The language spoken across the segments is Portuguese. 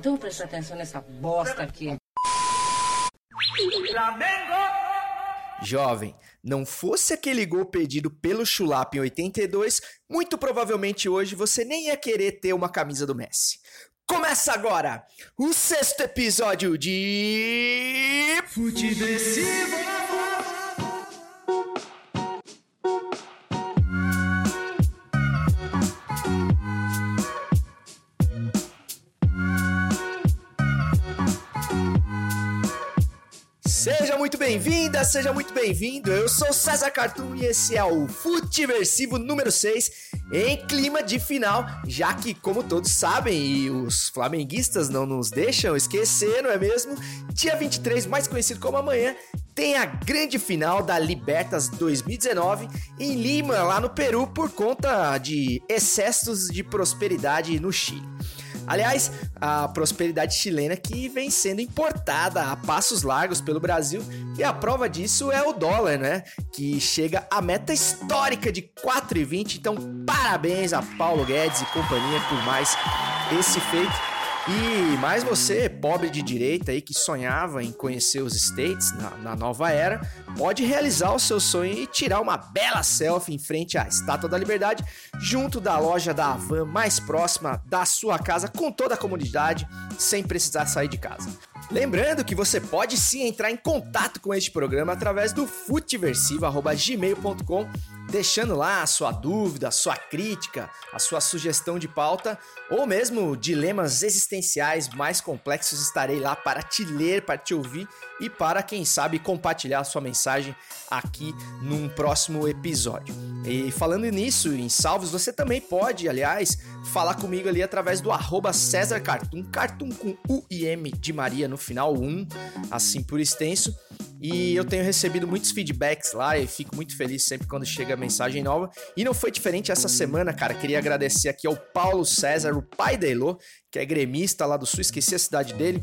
Então presta atenção nessa bosta aqui. Jovem, não fosse aquele gol pedido pelo Chulap em 82, muito provavelmente hoje você nem ia querer ter uma camisa do Messi. Começa agora o sexto episódio de. Futeversivo! Muito bem-vinda, seja muito bem-vindo. Eu sou César Cartoon e esse é o Futeversivo número 6 em clima de final, já que, como todos sabem, e os flamenguistas não nos deixam esquecer, não é mesmo? Dia 23, mais conhecido como amanhã, tem a grande final da Libertas 2019 em Lima, lá no Peru, por conta de excessos de prosperidade no Chile. Aliás, a prosperidade chilena que vem sendo importada a passos largos pelo Brasil e a prova disso é o dólar, né? Que chega à meta histórica de 4,20. Então, parabéns a Paulo Guedes e companhia por mais esse feito. E mais você, pobre de direita aí que sonhava em conhecer os States na, na, nova era, pode realizar o seu sonho e tirar uma bela selfie em frente à Estátua da Liberdade, junto da loja da Avan mais próxima da sua casa, com toda a comunidade, sem precisar sair de casa. Lembrando que você pode sim entrar em contato com este programa através do futeversivo.gmail.com deixando lá a sua dúvida, a sua crítica, a sua sugestão de pauta ou mesmo dilemas existenciais mais complexos, estarei lá para te ler, para te ouvir e para, quem sabe, compartilhar sua mensagem aqui num próximo episódio. E falando nisso, em salvos, você também pode, aliás, falar comigo ali através do arroba César Cartoon, Cartoon com U e M de Maria no final, 1, assim por extenso. E eu tenho recebido muitos feedbacks lá e fico muito feliz sempre quando chega mensagem nova. E não foi diferente essa semana, cara. Queria agradecer aqui ao Paulo César, o pai da Elo, que é gremista lá do Sul, esqueci a cidade dele.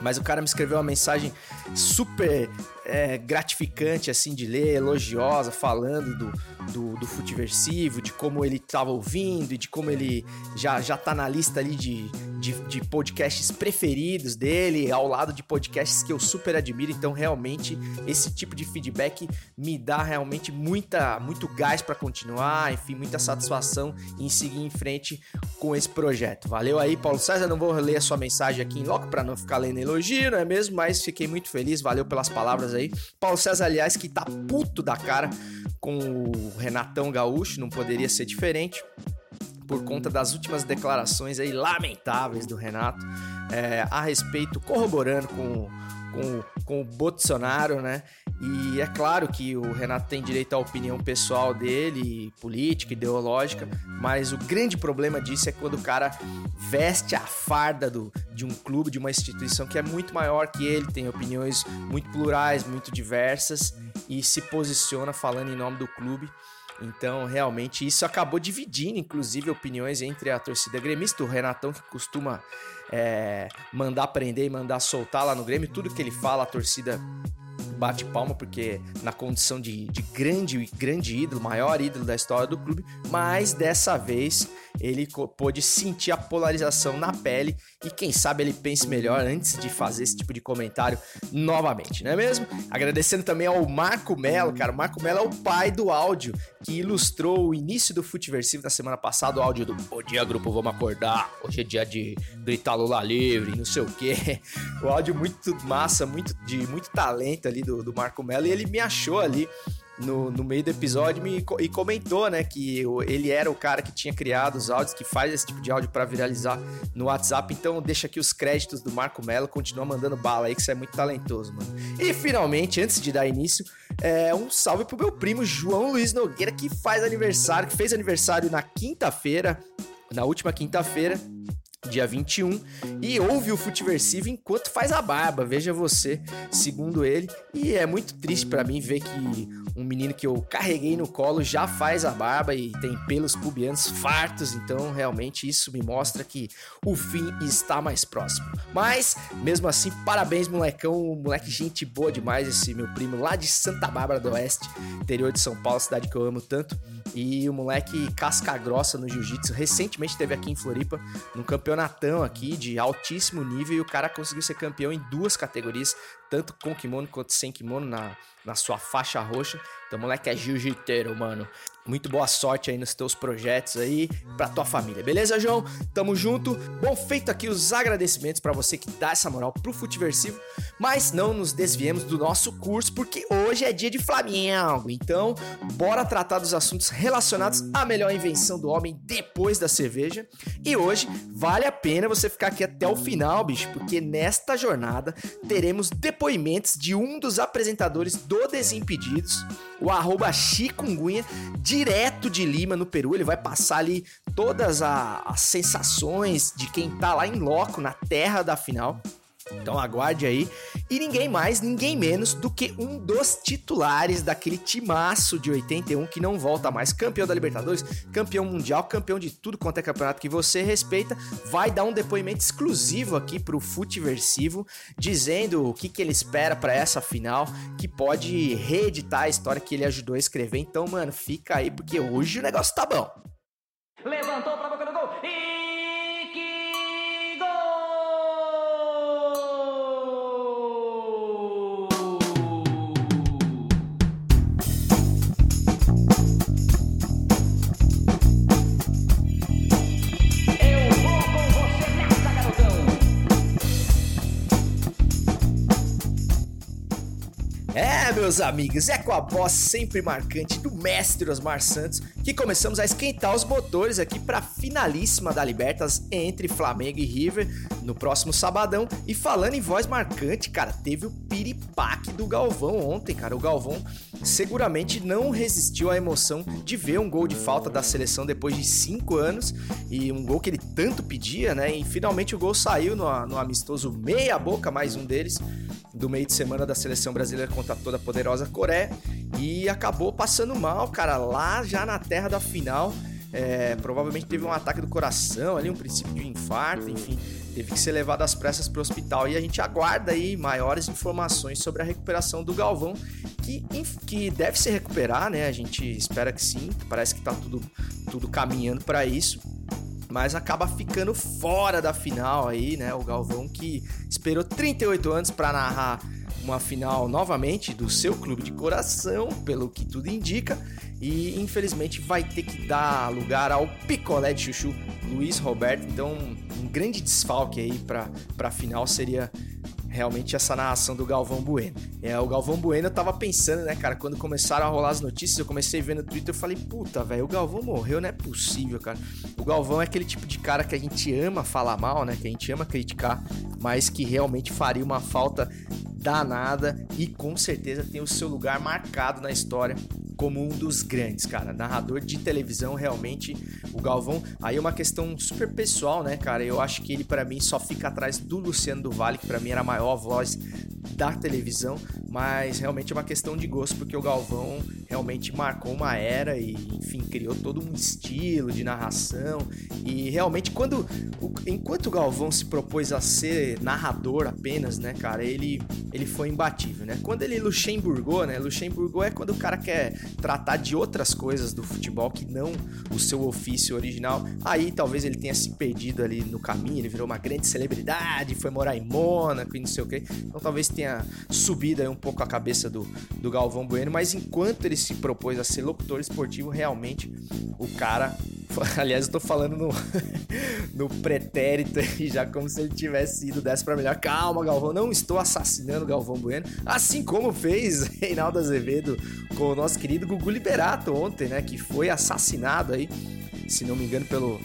Mas o cara me escreveu uma mensagem super é, gratificante, assim, de ler, elogiosa, falando do, do, do Futiversivo, de como ele estava ouvindo e de como ele já, já tá na lista ali de, de, de, podcasts preferidos dele, ao lado de podcasts que eu super admiro. Então, realmente, esse tipo de feedback me dá realmente muita, muito gás para continuar, enfim, muita satisfação em seguir em frente com esse projeto. Valeu aí, Paulo César. Não vou ler a sua mensagem aqui em loco para não ficar lendo elogio, não é mesmo? Mas fiquei muito feliz, valeu pelas palavras aí. Paulo César, aliás, que tá puto da cara com o Renatão Gaúcho, não poderia ser diferente por conta das últimas declarações aí lamentáveis do Renato é, a respeito, corroborando com, com, com o Bolsonaro, né? E é claro que o Renato tem direito à opinião pessoal dele, política, ideológica, mas o grande problema disso é quando o cara veste a farda do, de um clube, de uma instituição que é muito maior que ele, tem opiniões muito plurais, muito diversas e se posiciona falando em nome do clube. Então, realmente, isso acabou dividindo, inclusive, opiniões entre a torcida gremista. O Renatão, que costuma é, mandar prender e mandar soltar lá no Grêmio, tudo que ele fala, a torcida bate palma, porque na condição de, de grande, grande ídolo, maior ídolo da história do clube, mas dessa vez ele pôde sentir a polarização na pele e quem sabe ele pense melhor antes de fazer esse tipo de comentário novamente, não é mesmo? Agradecendo também ao Marco Melo, cara. O Marco Melo é o pai do áudio que ilustrou o início do Futeversivo na semana passada, o áudio do Bom dia, grupo, vamos acordar. Hoje é dia de gritar Lula livre, não sei o quê. O áudio muito massa, muito de muito talento ali do, do Marco Melo e ele me achou ali no, no meio do episódio me, e comentou, né, que ele era o cara que tinha criado os áudios, que faz esse tipo de áudio para viralizar no WhatsApp. Então deixa aqui os créditos do Marco Mello, continua mandando bala aí, que você é muito talentoso, mano. E finalmente, antes de dar início, é, um salve pro meu primo João Luiz Nogueira, que faz aniversário, que fez aniversário na quinta-feira, na última quinta-feira dia 21, e ouve o Futiversivo enquanto faz a barba, veja você, segundo ele. E é muito triste para mim ver que um menino que eu carreguei no colo já faz a barba e tem pelos pubianos fartos, então realmente isso me mostra que o fim está mais próximo. Mas, mesmo assim, parabéns, molecão, moleque gente boa demais, esse meu primo lá de Santa Bárbara do Oeste, interior de São Paulo, cidade que eu amo tanto. E o moleque casca grossa no jiu-jitsu, recentemente teve aqui em Floripa, no campeonato campeonatão aqui de altíssimo nível e o cara conseguiu ser campeão em duas categorias, tanto com kimono quanto sem kimono na, na sua faixa roxa. Então, moleque é jiu-jiteiro, mano. Muito boa sorte aí nos teus projetos aí, pra tua família, beleza, João? Tamo junto. Bom, feito aqui os agradecimentos para você que dá essa moral pro Futiversivo, mas não nos desviemos do nosso curso, porque hoje é dia de Flamengo. Então, bora tratar dos assuntos relacionados à melhor invenção do homem depois da cerveja. E hoje vale a pena você ficar aqui até o final, bicho, porque nesta jornada teremos depoimentos de um dos apresentadores do Desimpedidos, o arroba chikungunya, direto de Lima, no Peru. Ele vai passar ali todas a, as sensações de quem tá lá em loco, na terra da final. Então aguarde aí. E ninguém mais, ninguém menos do que um dos titulares daquele timaço de 81 que não volta mais. Campeão da Libertadores, campeão mundial, campeão de tudo quanto é campeonato que você respeita. Vai dar um depoimento exclusivo aqui pro Futiversivo, dizendo o que, que ele espera para essa final, que pode reeditar a história que ele ajudou a escrever. Então, mano, fica aí porque hoje o negócio tá bom. Levantou pra boca do Meus amigos, é com a voz sempre marcante do mestre Osmar Santos que começamos a esquentar os motores aqui para a finalíssima da Libertas entre Flamengo e River no próximo sabadão. E falando em voz marcante, cara, teve o piripaque do Galvão ontem, cara. O Galvão seguramente não resistiu à emoção de ver um gol de falta da seleção depois de cinco anos e um gol que ele tanto pedia, né? E finalmente o gol saiu no, no amistoso meia boca, mais um deles do meio de semana da seleção brasileira contra toda a poderosa Coreia e acabou passando mal, cara, lá já na terra da final. É, provavelmente teve um ataque do coração ali, um princípio de infarto, enfim, teve que ser levado às pressas para o hospital. E a gente aguarda aí maiores informações sobre a recuperação do Galvão, que, que deve se recuperar, né? A gente espera que sim, parece que tá tudo, tudo caminhando para isso mas acaba ficando fora da final aí, né? O Galvão que esperou 38 anos para narrar uma final novamente do seu clube de coração, pelo que tudo indica, e infelizmente vai ter que dar lugar ao picolé de chuchu Luiz Roberto. Então, um grande desfalque aí para a final seria realmente essa narração do Galvão Bueno. É, o Galvão Bueno eu tava pensando, né, cara, quando começaram a rolar as notícias, eu comecei ver no Twitter, eu falei, puta, velho, o Galvão morreu, não é possível, cara. O Galvão é aquele tipo de cara que a gente ama falar mal, né, que a gente ama criticar, mas que realmente faria uma falta danada e com certeza tem o seu lugar marcado na história como um dos grandes, cara. Narrador de televisão, realmente, o Galvão. Aí é uma questão super pessoal, né, cara? Eu acho que ele, para mim, só fica atrás do Luciano do Vale, que para mim era a maior voz da televisão, mas realmente é uma questão de gosto, porque o Galvão realmente marcou uma era e, enfim, criou todo um estilo de narração. E realmente, quando. Enquanto o Galvão se propôs a ser narrador apenas, né, cara, ele, ele foi imbatível, né? Quando ele Luxemburgou, né? Luxemburgou é quando o cara quer tratar de outras coisas do futebol que não o seu ofício original. Aí talvez ele tenha se perdido ali no caminho, ele virou uma grande celebridade, foi morar em Mônaco e não sei o que. Então talvez tenha subido aí um pouco a cabeça do, do Galvão Bueno, mas enquanto ele se propôs a ser locutor esportivo, realmente o cara. Aliás, eu tô falando no, no pretérito aí, já como se ele tivesse ido dessa pra melhor. Calma, Galvão, não estou assassinando Galvão Bueno, assim como fez Reinaldo Azevedo com o nosso querido Gugu Liberato ontem, né? Que foi assassinado aí, se não me engano, pelo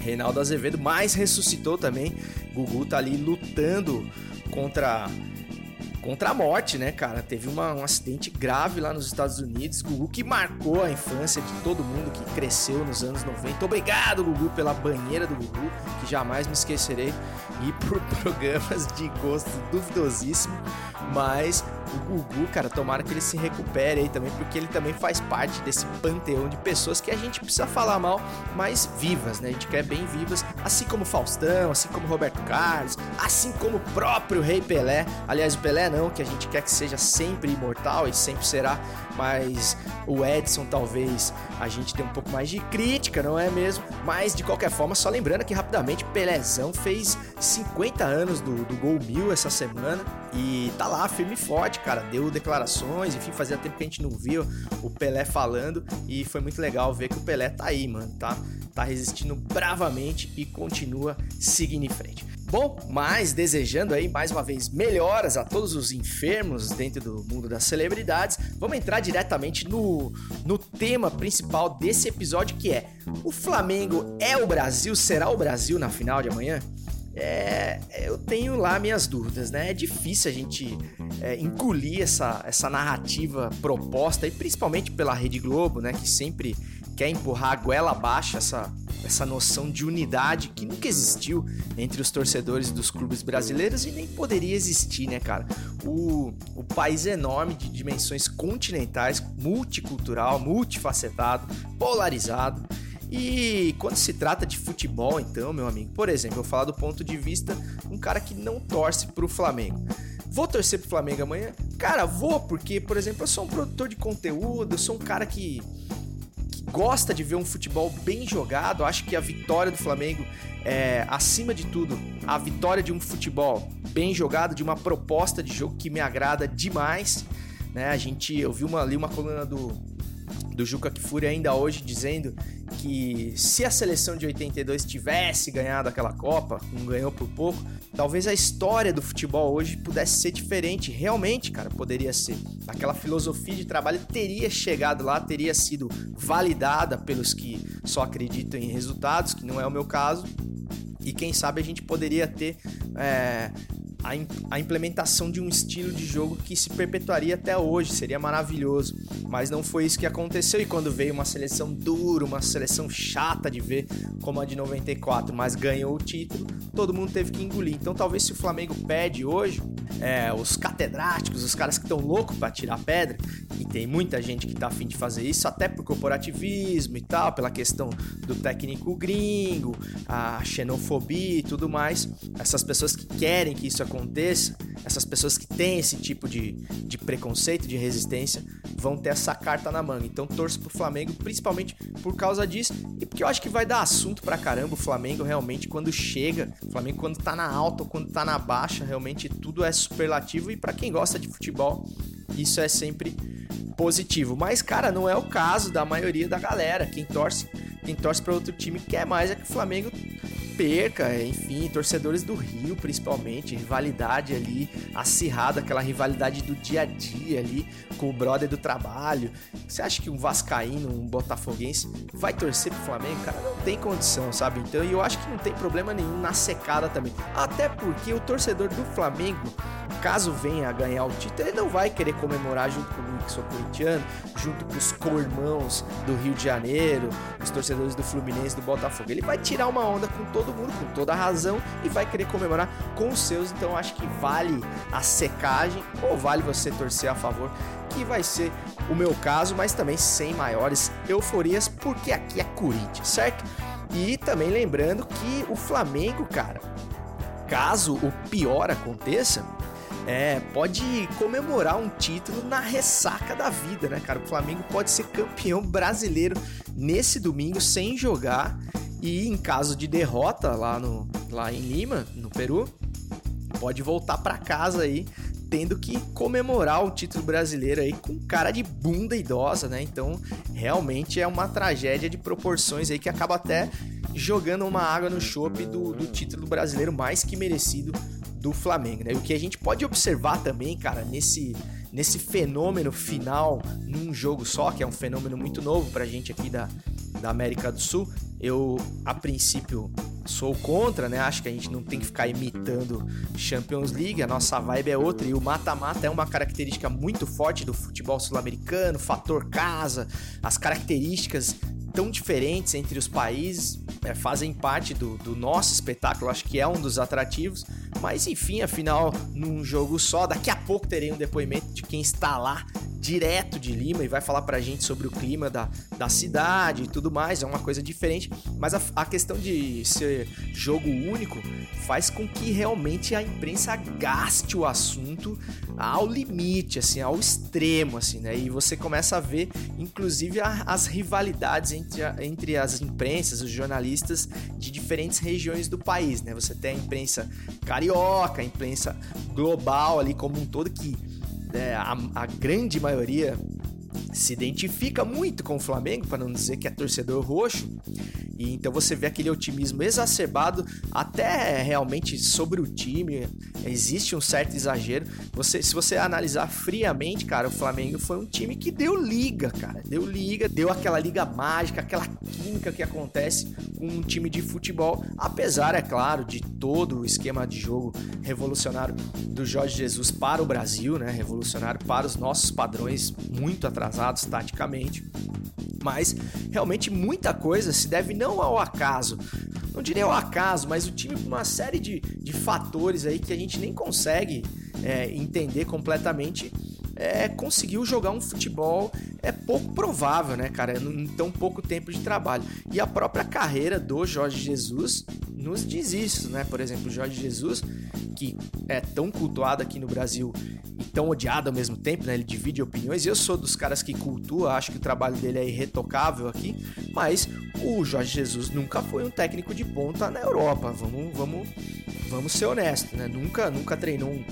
Reinaldo Azevedo, mas ressuscitou também. Gugu tá ali lutando contra contra a morte, né, cara? Teve uma, um acidente grave lá nos Estados Unidos. Gugu que marcou a infância de todo mundo que cresceu nos anos 90. Obrigado, Gugu, pela banheira do Gugu, que jamais me esquecerei. E por programas de gosto duvidosíssimo. Mas o Gugu, cara, tomara que ele se recupere aí também, porque ele também faz parte desse panteão de pessoas que a gente precisa falar mal, mas vivas, né? A gente quer bem vivas, assim como Faustão, assim como Roberto Carlos, assim como o próprio Rei Pelé. Aliás, o Pelé não, que a gente quer que seja sempre imortal e sempre será, mas o Edson talvez a gente dê um pouco mais de crítica, não é mesmo? Mas de qualquer forma, só lembrando que rapidamente Pelézão fez 50 anos do, do Gol Mil essa semana e tá lá firme e forte, cara. Deu declarações, enfim, fazia tempo que a gente não via o Pelé falando e foi muito legal ver que o Pelé tá aí, mano, tá? Tá resistindo bravamente e continua seguindo em frente. Bom, mas desejando aí mais uma vez melhoras a todos os enfermos dentro do mundo das celebridades, vamos entrar diretamente no, no tema principal desse episódio que é: o Flamengo é o Brasil? Será o Brasil na final de amanhã? É, eu tenho lá minhas dúvidas, né? É difícil a gente é, engolir essa, essa narrativa proposta, e principalmente pela Rede Globo, né? Que sempre quer empurrar a goela abaixo essa, essa noção de unidade que nunca existiu entre os torcedores dos clubes brasileiros e nem poderia existir, né, cara? O, o país é enorme, de dimensões continentais, multicultural, multifacetado, polarizado. E quando se trata de futebol, então, meu amigo, por exemplo, eu vou falar do ponto de vista um cara que não torce pro Flamengo. Vou torcer pro Flamengo amanhã? Cara, vou, porque, por exemplo, eu sou um produtor de conteúdo, eu sou um cara que gosta de ver um futebol bem jogado, acho que a vitória do Flamengo é, acima de tudo, a vitória de um futebol bem jogado, de uma proposta de jogo que me agrada demais. Né? A gente, eu vi uma, ali uma coluna do, do Juca Kifuri ainda hoje dizendo que se a seleção de 82 tivesse ganhado aquela Copa, não ganhou por pouco, talvez a história do futebol hoje pudesse ser diferente. Realmente, cara, poderia ser. Aquela filosofia de trabalho teria chegado lá, teria sido validada pelos que só acreditam em resultados, que não é o meu caso. E quem sabe a gente poderia ter é, a implementação de um estilo de jogo que se perpetuaria até hoje, seria maravilhoso. Mas não foi isso que aconteceu e quando veio uma seleção dura, uma seleção chata de ver, como a de 94, mas ganhou o título, todo mundo teve que engolir. Então talvez se o Flamengo pede hoje, é, os catedráticos, os caras que estão loucos para tirar pedra, e tem muita gente que tá afim de fazer isso, até por corporativismo e tal, pela questão do técnico gringo, a xenofobia e tudo mais. Essas pessoas que querem que isso aconteça, essas pessoas que têm esse tipo de, de preconceito, de resistência, vão ter essa carta na manga. Então torço pro Flamengo, principalmente por causa disso, e porque eu acho que vai dar assunto pra caramba o Flamengo realmente quando chega, o Flamengo quando tá na alta ou quando tá na baixa, realmente tudo é superlativo e para quem gosta de futebol, isso é sempre positivo. Mas, cara, não é o caso da maioria da galera. Quem torce, quem torce para outro time quer mais é que o Flamengo perca, enfim, torcedores do Rio, principalmente, rivalidade ali acirrada, aquela rivalidade do dia a dia ali com o brother do trabalho. Você acha que um vascaíno, um botafoguense vai torcer pro Flamengo? Cara, não tem condição, sabe? Então, eu acho que não tem problema nenhum na secada também. Até porque o torcedor do Flamengo caso venha a ganhar o título, ele não vai querer comemorar junto comigo, que sou corintiano, junto com os co-irmãos do Rio de Janeiro, os torcedores do Fluminense, do Botafogo. Ele vai tirar uma onda com todo mundo, com toda a razão, e vai querer comemorar com os seus. Então acho que vale a secagem, ou vale você torcer a favor, que vai ser o meu caso, mas também sem maiores euforias, porque aqui é Corinthians, certo? E também lembrando que o Flamengo, cara, caso o pior aconteça, é, pode comemorar um título na ressaca da vida, né, cara? O Flamengo pode ser campeão brasileiro nesse domingo sem jogar e em caso de derrota lá no lá em Lima, no Peru, pode voltar para casa aí tendo que comemorar o título brasileiro aí com cara de bunda idosa, né? Então, realmente é uma tragédia de proporções aí que acaba até jogando uma água no chope do, do título brasileiro mais que merecido do Flamengo, né? O que a gente pode observar também, cara, nesse nesse fenômeno final num jogo só, que é um fenômeno muito novo pra gente aqui da, da América do Sul. Eu, a princípio, sou contra, né? Acho que a gente não tem que ficar imitando Champions League, a nossa vibe é outra. E o mata-mata é uma característica muito forte do futebol sul-americano, fator casa, as características tão diferentes entre os países é, fazem parte do, do, nosso espetáculo, acho que é um dos atrativos. Mas enfim, afinal, num jogo só, daqui a pouco terei um depoimento de quem está lá direto de Lima e vai falar pra gente sobre o clima da, da cidade e tudo mais, é uma coisa diferente, mas a, a questão de ser jogo único faz com que realmente a imprensa gaste o assunto ao limite, assim, ao extremo, assim, né? E você começa a ver, inclusive, a, as rivalidades entre, a, entre as imprensas, os jornalistas de diferentes regiões do país, né? Você tem a imprensa carioca, a imprensa global ali como um todo que é, a, a grande maioria se identifica muito com o Flamengo, para não dizer que é torcedor roxo, e então você vê aquele otimismo exacerbado, até realmente sobre o time, existe um certo exagero. Você, se você analisar friamente, cara, o Flamengo foi um time que deu liga, cara, deu liga, deu aquela liga mágica, aquela química que acontece com um time de futebol, apesar, é claro, de todo o esquema de jogo revolucionário do Jorge Jesus para o Brasil, né? Revolucionário para os nossos padrões muito atrasados taticamente. Mas realmente muita coisa se deve não ao acaso, não diria ao acaso, mas o time uma série de, de fatores aí que a gente nem consegue é, entender completamente. É, conseguiu jogar um futebol é pouco provável, né, cara, em tão pouco tempo de trabalho. E a própria carreira do Jorge Jesus nos diz isso, né? Por exemplo, o Jorge Jesus, que é tão cultuado aqui no Brasil e tão odiado ao mesmo tempo, né? Ele divide opiniões. Eu sou dos caras que cultua, acho que o trabalho dele é irretocável aqui, mas o Jorge Jesus nunca foi um técnico de ponta na Europa. Vamos, vamos, vamos ser honestos, né? Nunca, nunca treinou um,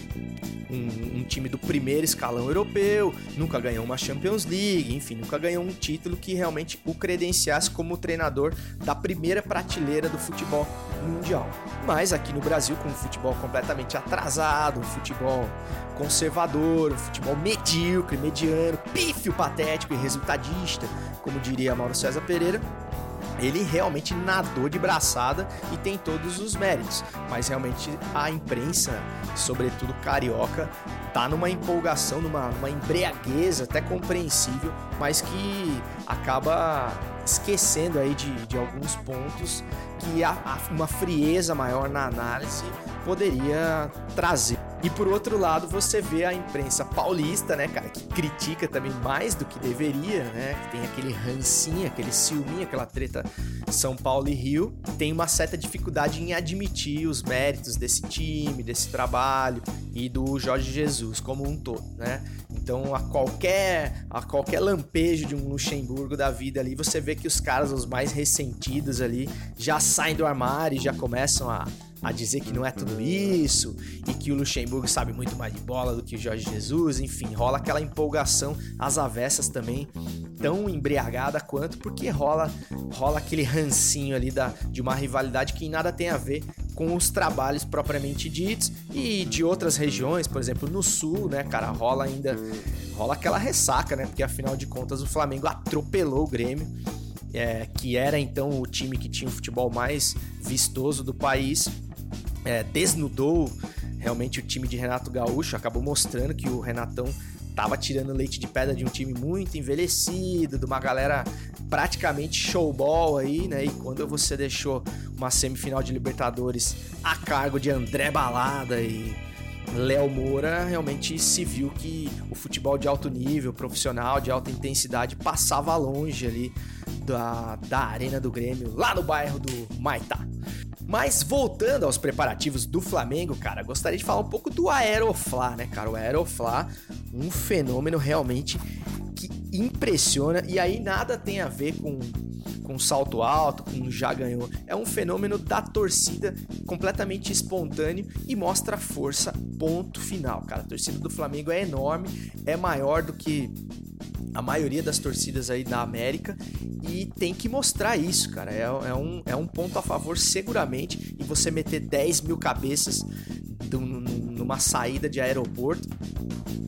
um, um, time do primeiro escalão europeu, nunca ganhou uma Champions League, enfim, nunca ganhou um título que realmente o credenciasse como treinador da primeira prateleira do futebol mundial. Mas aqui no Brasil, com um futebol completamente atrasado, um futebol conservador, um futebol medíocre, mediano, pífio, patético e resultadista, como diria Mauro César Pereira, ele realmente nadou de braçada e tem todos os méritos, mas realmente a imprensa, sobretudo carioca, tá numa empolgação, numa, numa embriaguez até compreensível, mas que acaba esquecendo aí de, de alguns pontos que a, uma frieza maior na análise poderia trazer. E por outro lado, você vê a imprensa paulista, né, cara, que critica também mais do que deveria, né? Que tem aquele rancinho, aquele ciúminho, aquela treta São Paulo e Rio, tem uma certa dificuldade em admitir os méritos desse time, desse trabalho e do Jorge Jesus como um todo, né? Então, a qualquer a qualquer lampejo de um Luxemburgo da vida ali, você vê que os caras os mais ressentidos ali já saem do armário e já começam a a dizer que não é tudo isso e que o Luxemburgo sabe muito mais de bola do que o Jorge Jesus, enfim, rola aquela empolgação às avessas também, tão embriagada quanto, porque rola rola aquele rancinho ali da, de uma rivalidade que nada tem a ver com os trabalhos propriamente ditos e de outras regiões, por exemplo, no sul, né, cara, rola ainda rola aquela ressaca, né? Porque afinal de contas o Flamengo atropelou o Grêmio. É, que era então o time que tinha o futebol mais vistoso do país é, desnudou realmente o time de Renato Gaúcho, acabou mostrando que o Renatão tava tirando leite de pedra de um time muito envelhecido, de uma galera praticamente showball aí, né? E quando você deixou uma semifinal de Libertadores a cargo de André Balada e Léo Moura, realmente se viu que o futebol de alto nível, profissional, de alta intensidade, passava longe ali da, da arena do Grêmio, lá no bairro do Maitá. Mas voltando aos preparativos do Flamengo, cara, gostaria de falar um pouco do Aeroflá, né, cara? O Aeroflá, um fenômeno realmente que impressiona e aí nada tem a ver com com salto alto, com já ganhou. É um fenômeno da torcida completamente espontâneo e mostra força, ponto final, cara. A torcida do Flamengo é enorme, é maior do que a maioria das torcidas aí da América e tem que mostrar isso, cara. É, é, um, é um ponto a favor seguramente e você meter 10 mil cabeças numa saída de aeroporto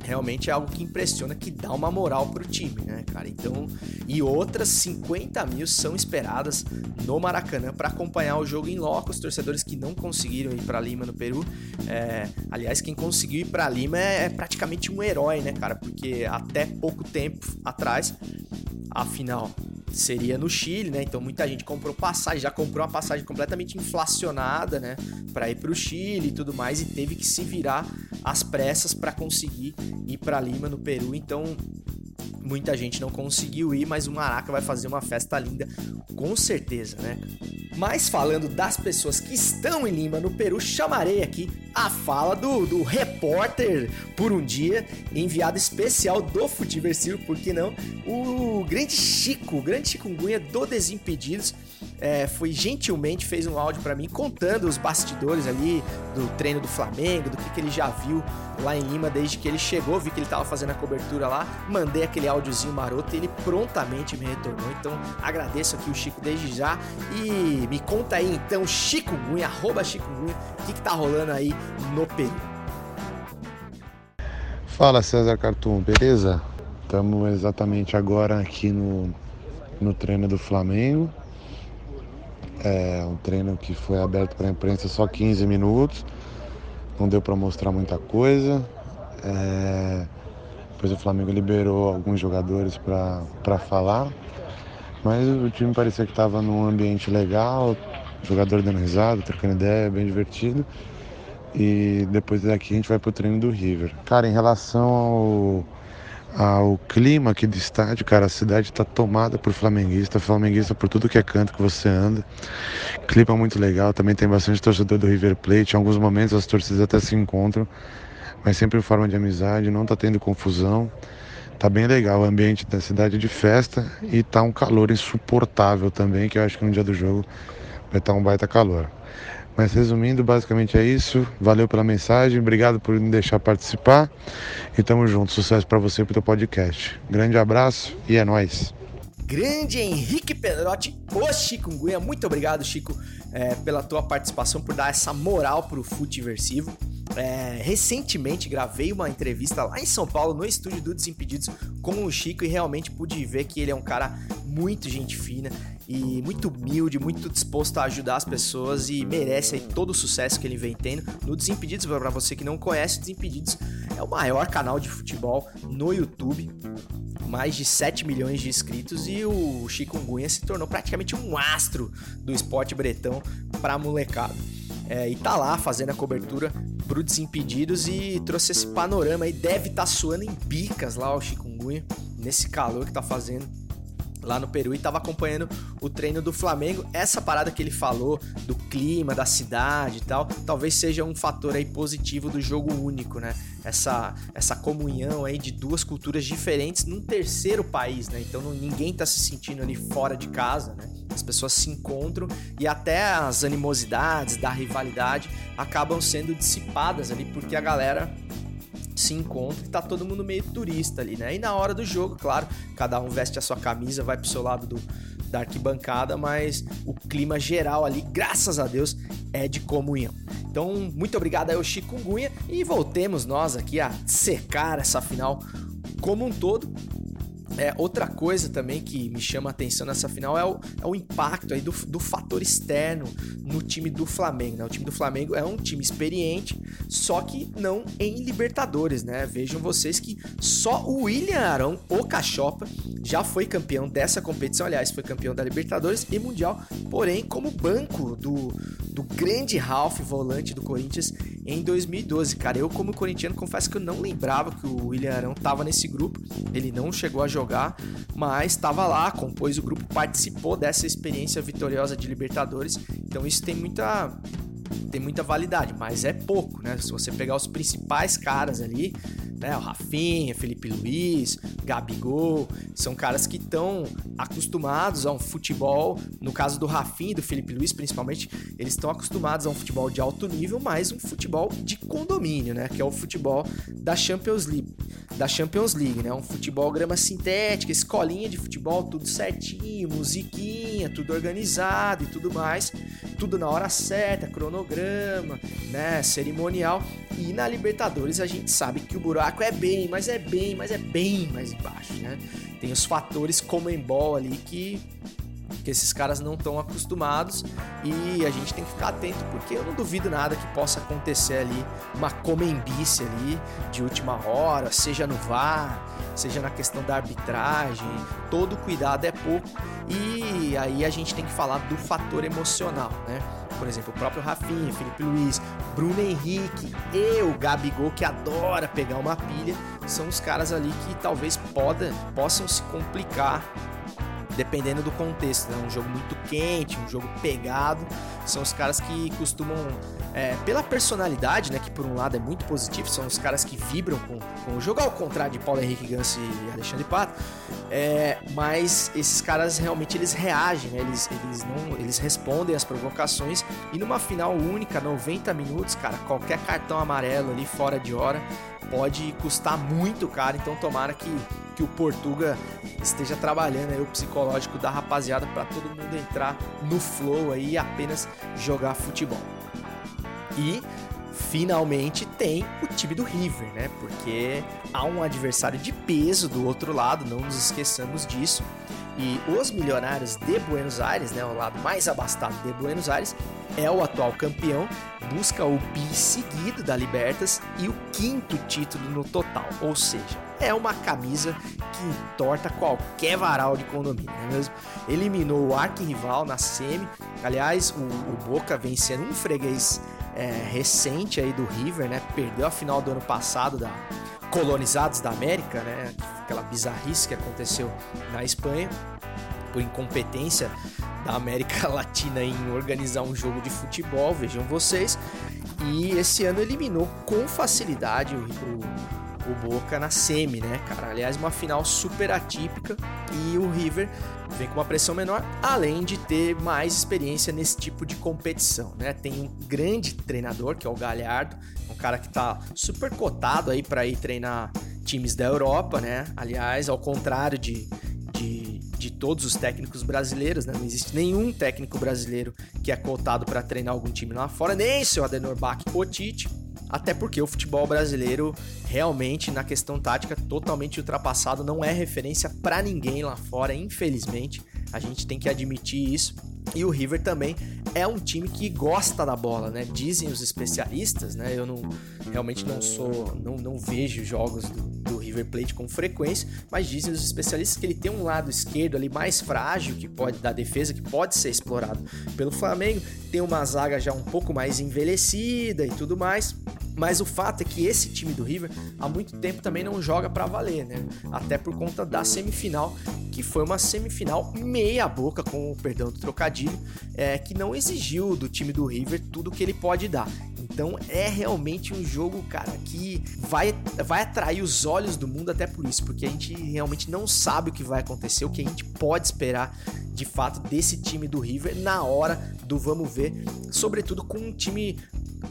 realmente é algo que impressiona, que dá uma moral pro time, né, cara? Então, e outras 50 mil são esperadas no Maracanã para acompanhar o jogo em loco. Os torcedores que não conseguiram ir para Lima no Peru, é... aliás, quem conseguiu ir para Lima é, é praticamente um herói, né, cara? Porque até pouco tempo atrás, afinal, seria no Chile, né? Então muita gente comprou passagem, já comprou uma passagem completamente inflacionada, né? Para ir para o Chile e tudo mais, e teve que se virar às pressas para conseguir ir para Lima, no Peru. Então Muita gente não conseguiu ir, mas o Maraca vai fazer uma festa linda, com certeza, né? Mas falando das pessoas que estão em Lima, no Peru, chamarei aqui a fala do, do repórter por um dia, enviado especial do Futiversivo, por que não? O grande Chico, o grande Chikungunya do Desimpedidos é, foi gentilmente fez um áudio para mim contando os bastidores ali do treino do Flamengo, do que, que ele já viu lá em Lima desde que ele chegou, vi que ele estava fazendo a cobertura lá, mandei aquele áudiozinho maroto e ele prontamente me retornou. Então agradeço aqui o Chico desde já e me conta aí então, Chico Gunha, arroba Chico Gunha, o que, que tá rolando aí no Peru. Fala César Cartoon, beleza? Estamos exatamente agora aqui no, no treino do Flamengo. É um treino que foi aberto para a imprensa só 15 minutos, não deu para mostrar muita coisa. É... Depois o Flamengo liberou alguns jogadores para falar, mas o time parecia que estava num ambiente legal, jogador dando risada, trocando ideia, bem divertido. E depois daqui a gente vai pro treino do River. Cara, em relação ao ao clima aqui do estádio, cara, a cidade está tomada por flamenguista, flamenguista por tudo que é canto que você anda. Clima muito legal, também tem bastante torcedor do River Plate. Em alguns momentos as torcidas até se encontram, mas sempre em forma de amizade, não tá tendo confusão. Tá bem legal o ambiente da cidade de festa e tá um calor insuportável também, que eu acho que no dia do jogo vai estar tá um baita calor. Mas resumindo, basicamente é isso. Valeu pela mensagem, obrigado por me deixar participar e tamo junto. Sucesso para você e pro teu podcast. Grande abraço e é nós. Grande Henrique Pedrotti, o Chikungunya. Muito obrigado, Chico, é, pela tua participação, por dar essa moral pro Futiversivo. É, recentemente gravei uma entrevista lá em São Paulo, no estúdio do Desimpedidos, com o Chico e realmente pude ver que ele é um cara muito gente fina e muito humilde, muito disposto a ajudar as pessoas e merece aí todo o sucesso que ele vem tendo no Desimpedidos. Para você que não conhece, Desimpedidos é o maior canal de futebol no YouTube, mais de 7 milhões de inscritos e o Chikungunya se tornou praticamente um astro do esporte bretão para molecada. É, e tá lá fazendo a cobertura pro Desimpedidos e trouxe esse panorama aí. Deve estar tá suando em bicas lá o Chikungunya, nesse calor que tá fazendo lá no Peru e estava acompanhando o treino do Flamengo. Essa parada que ele falou do clima, da cidade e tal, talvez seja um fator aí positivo do jogo único, né? Essa, essa comunhão aí de duas culturas diferentes num terceiro país, né? Então não, ninguém tá se sentindo ali fora de casa, né? As pessoas se encontram e até as animosidades da rivalidade acabam sendo dissipadas ali porque a galera se encontra e tá todo mundo meio turista ali, né? E na hora do jogo, claro, cada um veste a sua camisa, vai pro seu lado do, da arquibancada, mas o clima geral ali, graças a Deus, é de comunhão. Então, muito obrigado aí ao Chikungunya e voltemos nós aqui a secar essa final como um todo. É, outra coisa também que me chama a atenção nessa final é o, é o impacto aí do, do fator externo no time do Flamengo. Né? O time do Flamengo é um time experiente, só que não em Libertadores, né? Vejam vocês que só o William Arão, o Cachopa, já foi campeão dessa competição. Aliás, foi campeão da Libertadores e Mundial, porém, como banco do, do grande Ralph, volante do Corinthians, em 2012. Cara, eu, como corintiano, confesso que eu não lembrava que o William Arão estava nesse grupo. Ele não chegou a jogar mas estava lá, compôs o grupo, participou dessa experiência vitoriosa de Libertadores. Então isso tem muita tem muita validade, mas é pouco, né? Se você pegar os principais caras ali, né? O Rafinha, Felipe Luiz, Gabigol, são caras que estão acostumados a um futebol, no caso do Rafinha e do Felipe Luiz principalmente, eles estão acostumados a um futebol de alto nível, mas um futebol de condomínio, né? Que é o futebol da Champions League, da Champions League, né? Um futebol grama sintética, escolinha de futebol, tudo certinho, musiquinha, tudo organizado e tudo mais, tudo na hora certa, cronograma, né? Cerimonial. E na Libertadores a gente sabe que o buraco é bem, mas é bem, mas é bem mais embaixo, né? Tem os fatores como em bola ali que que esses caras não estão acostumados e a gente tem que ficar atento porque eu não duvido nada que possa acontecer ali uma comembice ali de última hora, seja no VAR, seja na questão da arbitragem, todo cuidado é pouco e aí a gente tem que falar do fator emocional, né? Por exemplo, o próprio Rafinha, Felipe Luiz, Bruno Henrique e o Gabigol, que adora pegar uma pilha, são os caras ali que talvez poda, possam se complicar dependendo do contexto. Né? Um jogo muito quente, um jogo pegado, são os caras que costumam, é, pela personalidade, né, que por um lado é muito positivo, são os caras que vibram com, com o jogo, ao contrário de Paulo Henrique Ganso e Alexandre Pato, é, mas esses caras realmente eles reagem, né? eles, eles, não, eles respondem às provocações e numa final única, 90 minutos, cara, qualquer cartão amarelo ali fora de hora pode custar muito caro, então tomara que, que o Portuga esteja trabalhando aí o psicológico da rapaziada para todo mundo entrar no flow aí e apenas jogar futebol. E finalmente tem o time do River, né? Porque há um adversário de peso do outro lado, não nos esqueçamos disso. E os milionários de Buenos Aires, né, o lado mais abastado de Buenos Aires, é o atual campeão, busca o bi seguido da Libertas e o quinto título no total, ou seja, é uma camisa que entorta qualquer varal de condomínio, não é mesmo? Eliminou o arquirrival na semi, aliás, o, o Boca vem sendo um freguês é, recente aí do River, né? Perdeu a final do ano passado da Colonizados da América, né? Aquela bizarrice que aconteceu na Espanha por incompetência da América Latina em organizar um jogo de futebol, vejam vocês. E esse ano eliminou com facilidade o, o, o Boca na semi, né, cara? Aliás, uma final super atípica e o River vem com uma pressão menor, além de ter mais experiência nesse tipo de competição, né? Tem um grande treinador que é o Galhardo, um cara que tá super cotado aí para ir treinar times da Europa, né? Aliás, ao contrário de, de, de todos os técnicos brasileiros, né? Não existe nenhum técnico brasileiro que é cotado para treinar algum time lá fora, nem seu Adenor Bach ou Tite. Até porque o futebol brasileiro realmente na questão tática totalmente ultrapassado, não é referência para ninguém lá fora, infelizmente. A gente tem que admitir isso. E o River também é um time que gosta da bola, né? Dizem os especialistas, né? Eu não realmente não sou, não, não vejo jogos do, do River Plate com frequência, mas dizem os especialistas que ele tem um lado esquerdo ali mais frágil que pode dar defesa, que pode ser explorado pelo Flamengo. Tem uma zaga já um pouco mais envelhecida e tudo mais. Mas o fato é que esse time do River há muito tempo também não joga para valer, né? Até por conta da semifinal, que foi uma semifinal meia boca, com o perdão do trocadilho, é, que não exigiu do time do River tudo que ele pode dar. Então é realmente um jogo, cara, que vai, vai atrair os olhos do mundo até por isso, porque a gente realmente não sabe o que vai acontecer, o que a gente pode esperar de fato desse time do River na hora do vamos ver, sobretudo com um time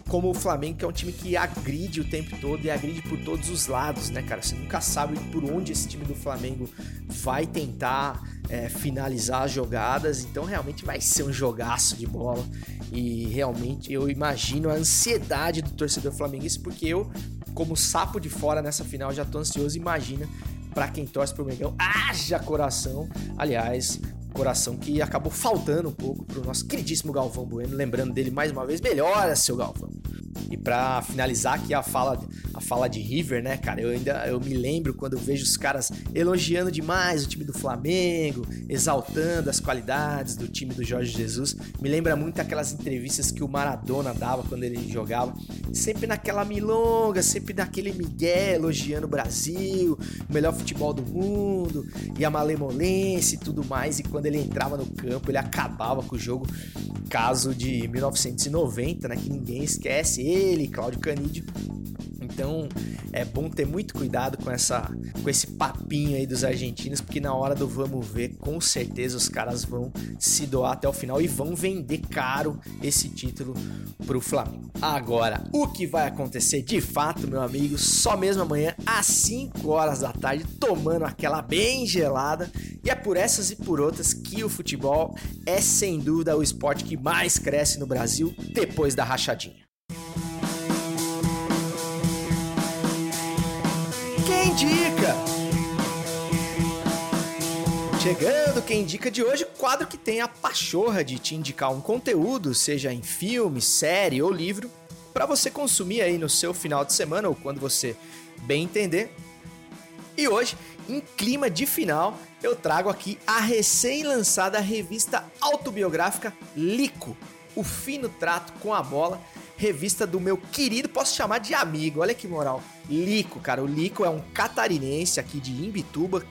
como o Flamengo, que é um time que agride o tempo todo e agride por todos os lados, né, cara? Você nunca sabe por onde esse time do Flamengo vai tentar é, finalizar as jogadas, então realmente vai ser um jogaço de bola. E realmente eu imagino a ansiedade do torcedor flamenguista, porque eu, como sapo de fora nessa final, já tô ansioso. Imagina para quem torce pro Mengão, haja coração. Aliás, coração que acabou faltando um pouco pro nosso queridíssimo Galvão Bueno. Lembrando dele mais uma vez, melhora seu Galvão. E para finalizar aqui a fala, a fala de River, né, cara? Eu ainda eu me lembro quando eu vejo os caras elogiando demais o time do Flamengo, exaltando as qualidades do time do Jorge Jesus. Me lembra muito aquelas entrevistas que o Maradona dava quando ele jogava, sempre naquela milonga, sempre naquele migué elogiando o Brasil, o melhor futebol do mundo e a malemolência e tudo mais. E quando ele entrava no campo, ele acabava com o jogo. Caso de 1990, né, que ninguém esquece ele, Cláudio Canidio. Então é bom ter muito cuidado com essa com esse papinho aí dos argentinos, porque na hora do vamos ver, com certeza os caras vão se doar até o final e vão vender caro esse título pro Flamengo. Agora, o que vai acontecer de fato, meu amigo, só mesmo amanhã às 5 horas da tarde, tomando aquela bem gelada. E é por essas e por outras que o futebol é sem dúvida o esporte que mais cresce no Brasil depois da rachadinha. Indica? Chegando, quem indica de hoje, quadro que tem a pachorra de te indicar um conteúdo, seja em filme, série ou livro, para você consumir aí no seu final de semana ou quando você bem entender. E hoje, em clima de final, eu trago aqui a recém-lançada revista autobiográfica Lico, o fino trato com a bola, revista do meu querido, posso chamar de amigo, olha que moral, Lico, cara. O Lico é um catarinense aqui de Imbituba,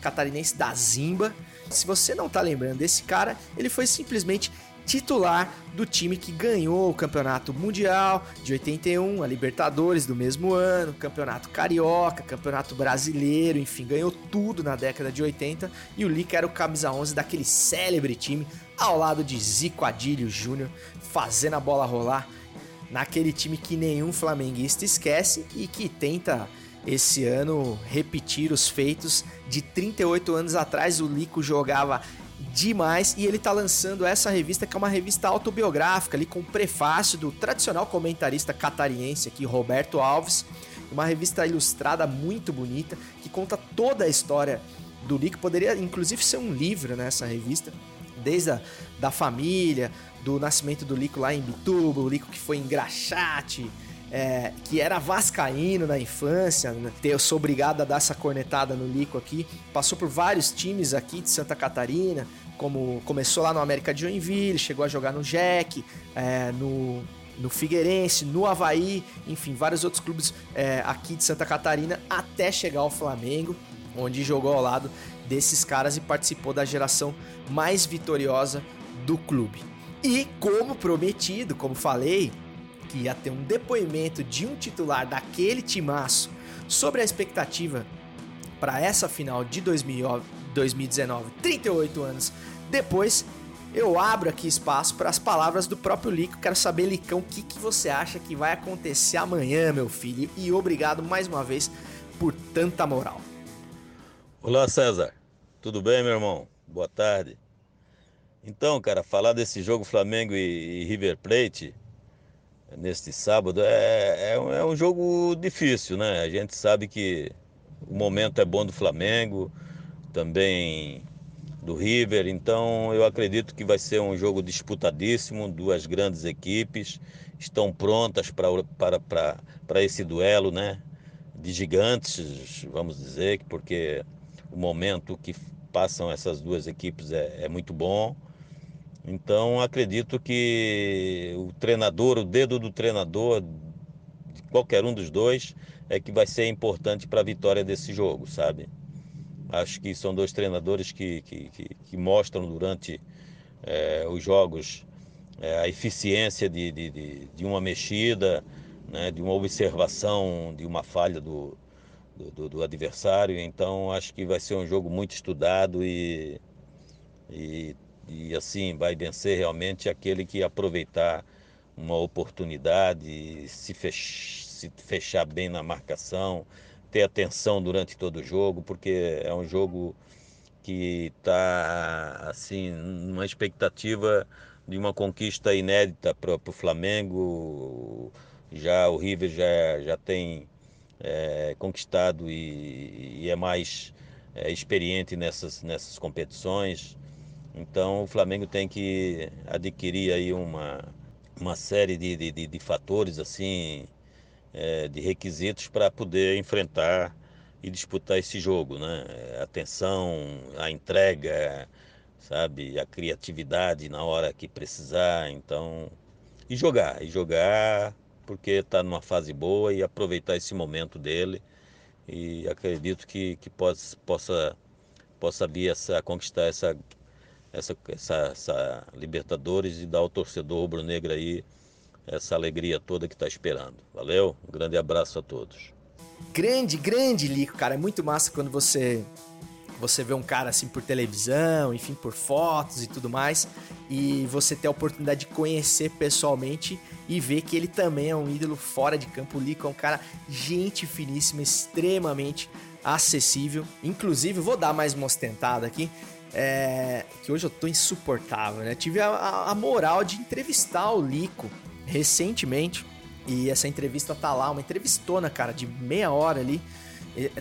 catarinense da Zimba. Se você não tá lembrando desse cara, ele foi simplesmente titular do time que ganhou o Campeonato Mundial de 81, a Libertadores do mesmo ano, Campeonato Carioca, Campeonato Brasileiro, enfim, ganhou tudo na década de 80 e o Lica era o camisa 11 daquele célebre time ao lado de Zico Adílio Júnior, fazendo a bola rolar naquele time que nenhum flamenguista esquece e que tenta esse ano repetir os feitos de 38 anos atrás. O Lico jogava demais e ele tá lançando essa revista que é uma revista autobiográfica ali com prefácio do tradicional comentarista catarinense aqui Roberto Alves, uma revista ilustrada muito bonita que conta toda a história do Lico, poderia inclusive ser um livro nessa revista, desde a da família, do nascimento do Lico lá em Bituba, o Lico que foi em Graxate, é, que era vascaíno na infância, né? eu sou obrigado a dar essa cornetada no Lico aqui, passou por vários times aqui de Santa Catarina, como começou lá no América de Joinville, chegou a jogar no Jack, é, no, no Figueirense, no Havaí, enfim, vários outros clubes é, aqui de Santa Catarina, até chegar ao Flamengo, onde jogou ao lado desses caras e participou da geração mais vitoriosa do clube. E como prometido, como falei, que ia ter um depoimento de um titular daquele timaço sobre a expectativa para essa final de 2019, 38 anos depois, eu abro aqui espaço para as palavras do próprio Lico. Quero saber, Licão, o que, que você acha que vai acontecer amanhã, meu filho? E obrigado mais uma vez por tanta moral. Olá, César. Tudo bem, meu irmão? Boa tarde. Então, cara, falar desse jogo Flamengo e, e River Plate neste sábado é, é, é, um jogo difícil, né? A gente sabe que o momento é bom do Flamengo, também do River, então eu acredito que vai ser um jogo disputadíssimo, duas grandes equipes estão prontas para esse duelo, né? De gigantes, vamos dizer, porque o momento que passam essas duas equipes é, é muito bom. Então acredito que o treinador, o dedo do treinador, qualquer um dos dois, é que vai ser importante para a vitória desse jogo, sabe? Acho que são dois treinadores que, que, que, que mostram durante é, os jogos é, a eficiência de, de, de, de, uma mexida, né, de uma observação de uma falha do, do, do, adversário. Então acho que vai ser um jogo muito estudado e, e e assim vai vencer realmente aquele que aproveitar uma oportunidade, se, fech se fechar bem na marcação, ter atenção durante todo o jogo, porque é um jogo que está assim numa expectativa de uma conquista inédita para o Flamengo. Já o River já, já tem é, conquistado e, e, é mais é, experiente nessas, nessas competições. Então o Flamengo tem que adquirir aí uma, uma série de, de, de fatores assim, é, de requisitos para poder enfrentar e disputar esse jogo, né? Atenção, a entrega, sabe, a criatividade na hora que precisar, então e jogar, e jogar porque está numa fase boa e aproveitar esse momento dele e acredito que, que possa, possa, possa vir essa, conquistar essa essa, essa, essa Libertadores e dar ao torcedor rubro-negro aí essa alegria toda que está esperando. Valeu? Um grande abraço a todos. Grande, grande Lico, cara. É muito massa quando você você vê um cara assim por televisão, enfim, por fotos e tudo mais, e você ter a oportunidade de conhecer pessoalmente e ver que ele também é um ídolo fora de campo. O Lico é um cara gente finíssima, extremamente acessível. Inclusive, vou dar mais uma ostentada aqui é, que hoje eu tô insuportável, né? Tive a, a, moral de entrevistar o Lico recentemente. E essa entrevista tá lá, uma entrevistona, cara, de meia hora ali.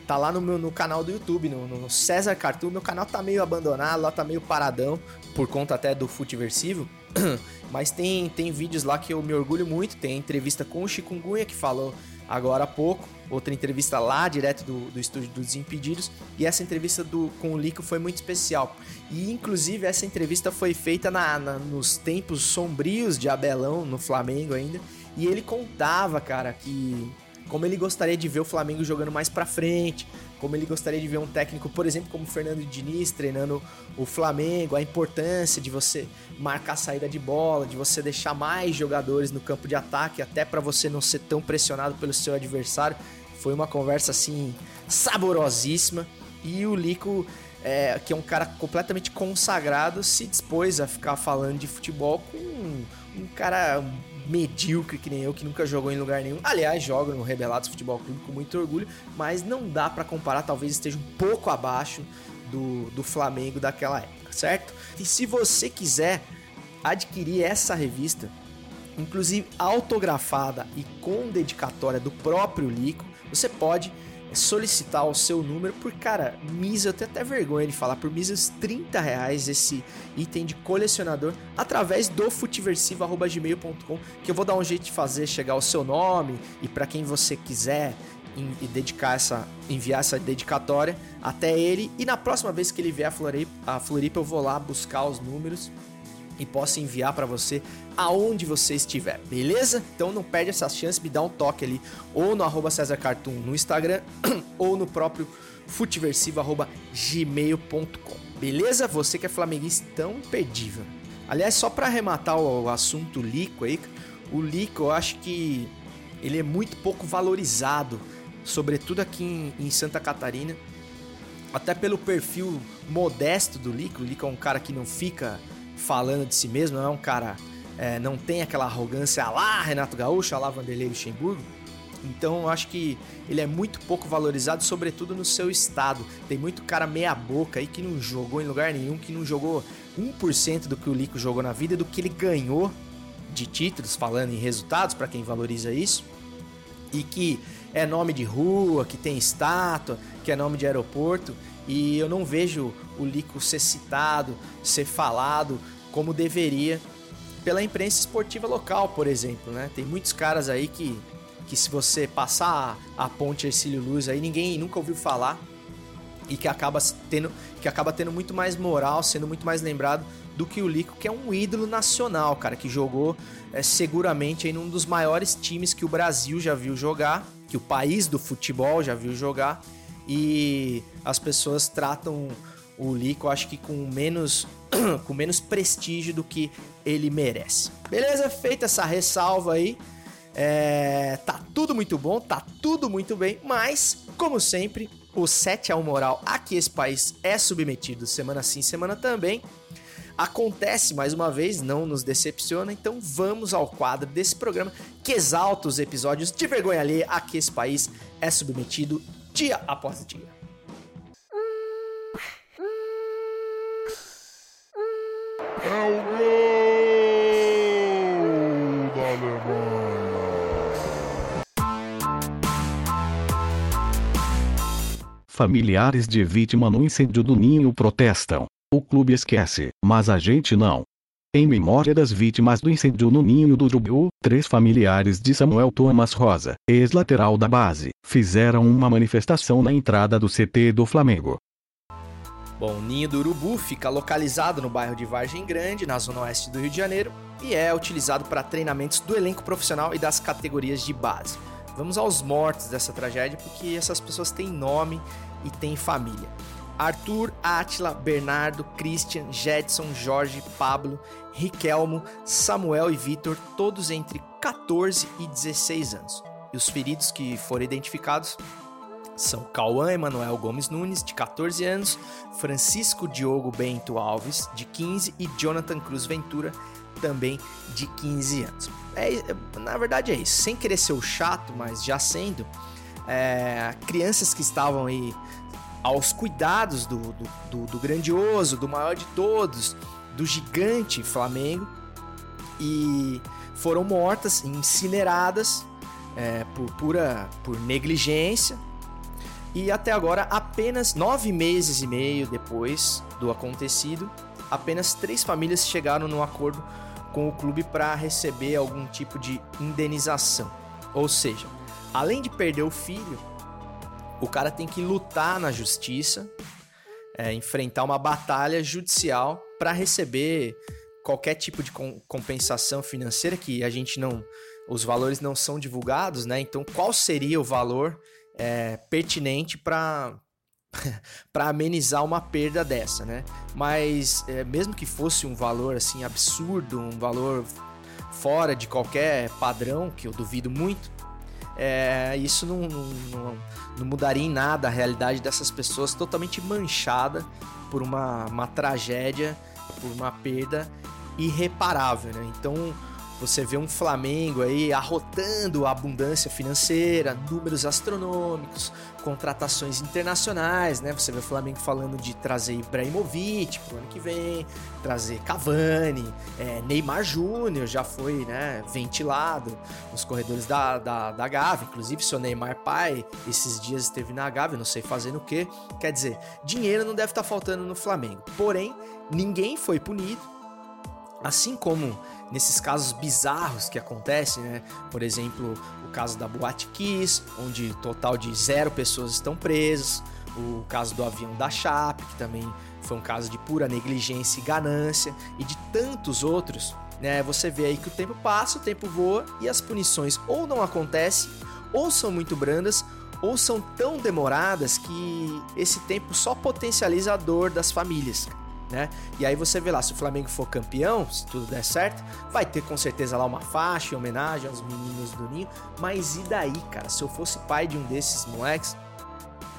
Tá lá no meu no canal do YouTube, no, no César Cartoon. Meu canal tá meio abandonado, lá tá meio paradão, por conta até do Futiversivo. Mas tem, tem vídeos lá que eu me orgulho muito. Tem entrevista com o Chikungunya, que falou agora há pouco outra entrevista lá, direto do, do estúdio dos Desimpedidos, e essa entrevista do, com o Lico foi muito especial. E inclusive essa entrevista foi feita na, na, nos tempos sombrios de Abelão, no Flamengo ainda, E ele contava, cara, que como ele gostaria de ver o Flamengo jogando mais para frente, como ele gostaria de ver um técnico, por exemplo, como Fernando Diniz treinando o Flamengo, a importância de você marcar a saída de bola, de você deixar mais jogadores no campo de ataque, até para você não ser tão pressionado pelo seu adversário. Foi uma conversa assim saborosíssima e o Lico é, que é um cara completamente consagrado, se dispôs a ficar falando de futebol com um, um cara medíocre que nem eu, que nunca jogou em lugar nenhum. Aliás, joga no Rebelados Futebol Clube com muito orgulho, mas não dá para comparar, talvez esteja um pouco abaixo do, do Flamengo daquela época, certo? E se você quiser adquirir essa revista, inclusive autografada e com dedicatória do próprio Lico, você pode solicitar o seu número por, cara, misa, eu tenho até vergonha de falar, por misas 30 reais esse item de colecionador através do futiversivo.gmail.com que eu vou dar um jeito de fazer chegar o seu nome e para quem você quiser e dedicar essa, enviar essa dedicatória até ele. E na próxima vez que ele vier a Floripa, a Floripa eu vou lá buscar os números e posso enviar para você aonde você estiver, beleza? Então não perde essa chance, me dá um toque ali, ou no arroba César Cartoon no Instagram, ou no próprio futeversivo.gmail.com, beleza? Você que é flamenguista tão imperdível. Aliás, só para arrematar o assunto Lico aí, o Lico eu acho que ele é muito pouco valorizado, sobretudo aqui em, em Santa Catarina, até pelo perfil modesto do Lico, o Lico é um cara que não fica falando de si mesmo, não é um cara. É, não tem aquela arrogância lá Renato Gaúcho, lá Vanderlei Luxemburgo. Então eu acho que ele é muito pouco valorizado, sobretudo no seu estado. Tem muito cara meia-boca aí que não jogou em lugar nenhum, que não jogou 1% do que o Lico jogou na vida, do que ele ganhou de títulos, falando em resultados, para quem valoriza isso. E que é nome de rua, que tem estátua, que é nome de aeroporto. E eu não vejo o Lico ser citado, ser falado como deveria pela imprensa esportiva local, por exemplo, né? Tem muitos caras aí que, que se você passar a, a ponte Ercílio Luz aí, ninguém nunca ouviu falar e que acaba tendo, que acaba tendo muito mais moral, sendo muito mais lembrado do que o Lico, que é um ídolo nacional, cara, que jogou é, seguramente em um dos maiores times que o Brasil já viu jogar, que o país do futebol já viu jogar, e as pessoas tratam o Lico, acho que com menos com menos prestígio do que ele merece. Beleza? Feita essa ressalva aí. É, tá tudo muito bom, tá tudo muito bem, mas, como sempre, o 7 a 1 moral aqui esse país é submetido semana sim, semana também. Acontece mais uma vez, não nos decepciona, então vamos ao quadro desse programa que exalta os episódios de vergonha alheia a que esse país é submetido dia após dia. É o gol da Alemanha. Familiares de vítima no incêndio do Ninho protestam. O clube esquece, mas a gente não. Em memória das vítimas do incêndio no Ninho do Urubu, três familiares de Samuel Thomas Rosa, ex-lateral da base, fizeram uma manifestação na entrada do CT do Flamengo. Bom, o Ninho do Urubu fica localizado no bairro de Vargem Grande, na zona oeste do Rio de Janeiro, e é utilizado para treinamentos do elenco profissional e das categorias de base. Vamos aos mortos dessa tragédia, porque essas pessoas têm nome e têm família. Arthur, Atila, Bernardo, Christian, Jedson, Jorge, Pablo, Riquelmo, Samuel e Vitor, todos entre 14 e 16 anos. E os feridos que foram identificados são Cauã Emanuel Gomes Nunes, de 14 anos, Francisco Diogo Bento Alves, de 15, e Jonathan Cruz Ventura, também de 15 anos. É, na verdade é isso, sem querer ser o chato, mas já sendo, é, crianças que estavam aí aos cuidados do, do, do, do grandioso, do maior de todos, do gigante Flamengo, e foram mortas, incineradas é, por pura por negligência e até agora, apenas nove meses e meio depois do acontecido, apenas três famílias chegaram no acordo com o clube para receber algum tipo de indenização. Ou seja, além de perder o filho, o cara tem que lutar na justiça, é, enfrentar uma batalha judicial para receber qualquer tipo de compensação financeira que a gente não os valores não são divulgados, né? Então, qual seria o valor é, pertinente para para amenizar uma perda dessa, né? Mas é, mesmo que fosse um valor assim absurdo, um valor fora de qualquer padrão, que eu duvido muito, é, isso não, não, não, não, mudaria em nada a realidade dessas pessoas totalmente manchada por uma, uma tragédia, por uma perda irreparável, né? Então você vê um Flamengo aí arrotando a abundância financeira, números astronômicos, contratações internacionais, né? Você vê o Flamengo falando de trazer Ibrahimovic pro ano que vem, trazer Cavani, é, Neymar Júnior já foi, né, ventilado nos corredores da, da, da Gávea. Inclusive, seu Neymar pai esses dias esteve na Gávea, não sei fazendo o que. Quer dizer, dinheiro não deve estar tá faltando no Flamengo. Porém, ninguém foi punido. Assim como nesses casos bizarros que acontecem, né? Por exemplo, o caso da Boate Kiss, onde total de zero pessoas estão presas, o caso do avião da Chape, que também foi um caso de pura negligência e ganância, e de tantos outros, né? Você vê aí que o tempo passa, o tempo voa e as punições ou não acontecem, ou são muito brandas, ou são tão demoradas que esse tempo só potencializa a dor das famílias né? E aí você vê lá, se o Flamengo for campeão, se tudo der certo, vai ter com certeza lá uma faixa em homenagem aos meninos do Ninho. Mas e daí, cara? Se eu fosse pai de um desses moleques,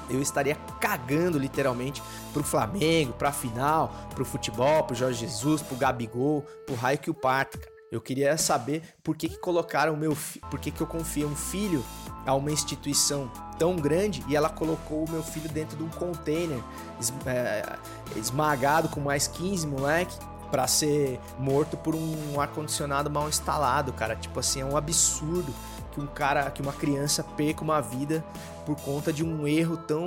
eu estaria cagando literalmente pro Flamengo, pra final, pro futebol, pro Jorge Jesus, pro Gabigol, pro raio que o parta, cara. Eu queria saber por que, que colocaram meu por que, que eu confio um filho a uma instituição tão grande e ela colocou o meu filho dentro de um container é, esmagado com mais 15 moleque para ser morto por um ar condicionado mal instalado, cara. Tipo assim, é um absurdo que um cara, que uma criança perca uma vida por conta de um erro tão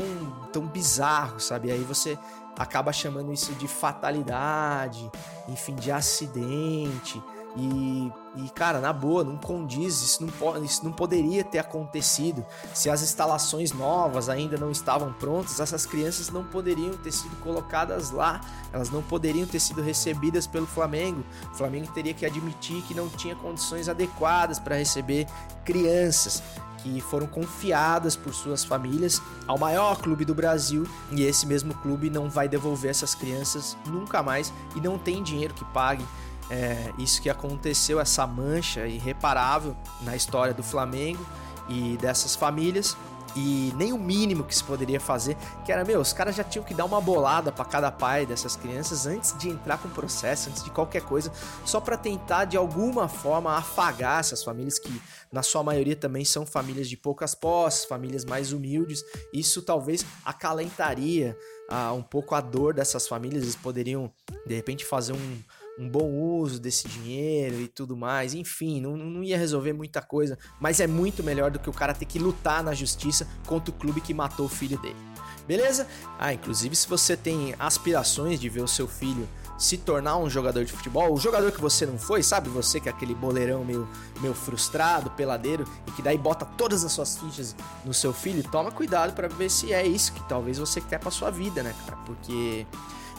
tão bizarro, sabe? Aí você acaba chamando isso de fatalidade, enfim, de acidente. E, e, cara, na boa, não condiz, isso não, isso não poderia ter acontecido. Se as instalações novas ainda não estavam prontas, essas crianças não poderiam ter sido colocadas lá, elas não poderiam ter sido recebidas pelo Flamengo. O Flamengo teria que admitir que não tinha condições adequadas para receber crianças que foram confiadas por suas famílias ao maior clube do Brasil e esse mesmo clube não vai devolver essas crianças nunca mais e não tem dinheiro que pague é, isso que aconteceu, essa mancha irreparável na história do Flamengo e dessas famílias. E nem o mínimo que se poderia fazer, que era, meu, os caras já tinham que dar uma bolada para cada pai dessas crianças antes de entrar com o processo, antes de qualquer coisa, só para tentar de alguma forma afagar essas famílias que, na sua maioria, também são famílias de poucas posses, famílias mais humildes. Isso talvez acalentaria ah, um pouco a dor dessas famílias, eles poderiam, de repente, fazer um um bom uso desse dinheiro e tudo mais. Enfim, não, não ia resolver muita coisa, mas é muito melhor do que o cara ter que lutar na justiça contra o clube que matou o filho dele. Beleza? Ah, inclusive se você tem aspirações de ver o seu filho se tornar um jogador de futebol, o jogador que você não foi, sabe? Você que é aquele boleirão meio, meio frustrado, peladeiro, e que daí bota todas as suas fichas no seu filho, toma cuidado para ver se é isso que talvez você quer pra sua vida, né, cara? Porque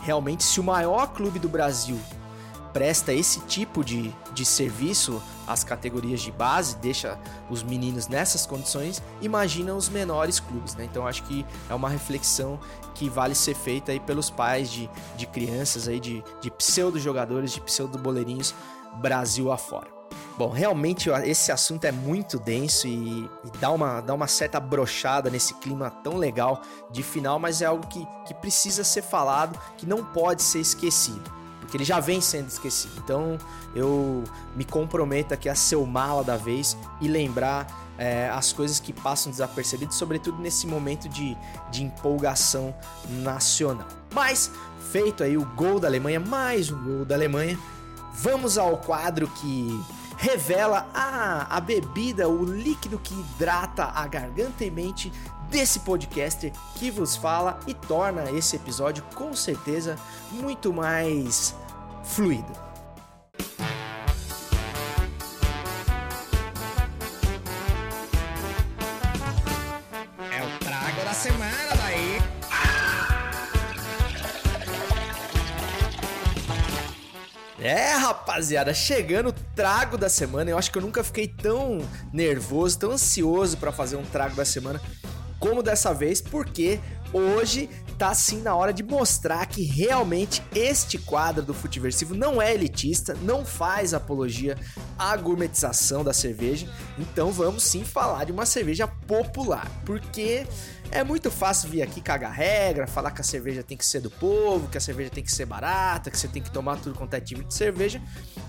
realmente, se o maior clube do Brasil presta esse tipo de, de serviço às categorias de base, deixa os meninos nessas condições, imagina os menores clubes, né? Então acho que é uma reflexão que vale ser feita aí pelos pais de, de crianças aí, de, de pseudo-jogadores, de pseudo-boleirinhos Brasil afora. Bom, realmente esse assunto é muito denso e, e, dá, uma, dá uma certa brochada nesse clima tão legal de final, mas é algo que, que precisa ser falado, que não pode ser esquecido porque ele já vem sendo esquecido. Então eu me comprometo aqui a ser o mala da vez e lembrar é, as coisas que passam desapercebidas, sobretudo nesse momento de, de empolgação nacional. Mas, feito aí o gol da Alemanha, mais um gol da Alemanha, vamos ao quadro que revela a, a bebida, o líquido que hidrata a garganta e mente desse podcaster que vos fala e torna esse episódio com certeza muito mais fluido. É o trago da semana daí. É, rapaziada, chegando o trago da semana. Eu acho que eu nunca fiquei tão nervoso, tão ansioso para fazer um trago da semana como dessa vez, porque hoje tá sim na hora de mostrar que realmente este quadro do Futiversivo não é elitista, não faz apologia à gourmetização da cerveja. Então vamos sim falar de uma cerveja popular, porque é muito fácil vir aqui cagar regra, falar que a cerveja tem que ser do povo, que a cerveja tem que ser barata, que você tem que tomar tudo quanto é tipo de cerveja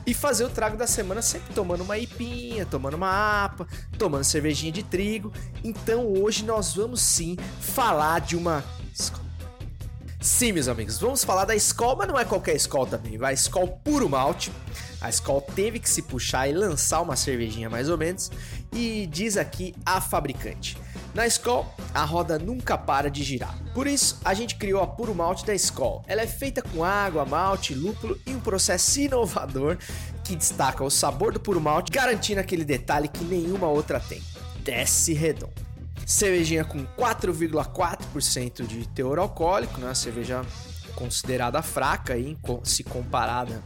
e fazer o trago da semana sempre tomando uma ipinha, tomando uma apa, tomando cervejinha de trigo. Então hoje nós vamos sim falar de uma Sim, meus amigos, vamos falar da Skol, mas não é qualquer Skol também, vai Skol puro malte. A Skol teve que se puxar e lançar uma cervejinha mais ou menos, e diz aqui a fabricante: na Skol, a roda nunca para de girar. Por isso, a gente criou a Puro Malte da Skol. Ela é feita com água, malte, lúpulo e um processo inovador que destaca o sabor do puro malte, garantindo aquele detalhe que nenhuma outra tem. Desce redondo. Cervejinha com 4,4% de teor alcoólico, né? Cerveja considerada fraca aí, se comparada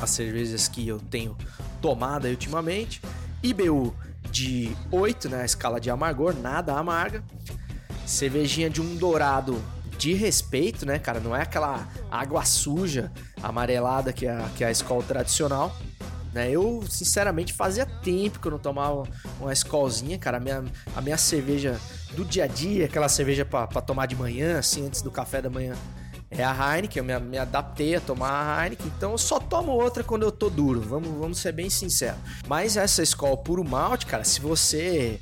às cervejas que eu tenho tomado ultimamente. IBU de 8 na né, escala de amargor, nada amarga. Cervejinha de um dourado de respeito, né, cara? Não é aquela água suja, amarelada que é, que é a escola tradicional. Né? Eu, sinceramente, fazia tempo que eu não tomava uma escolzinha, cara. A minha, a minha cerveja do dia a dia, aquela cerveja para tomar de manhã, assim, antes do café da manhã, é a Heineken, eu me, me, adaptei a tomar a Heineken, então eu só tomo outra quando eu tô duro, vamos, vamos ser bem sinceros. Mas essa escola puro malte, cara, se você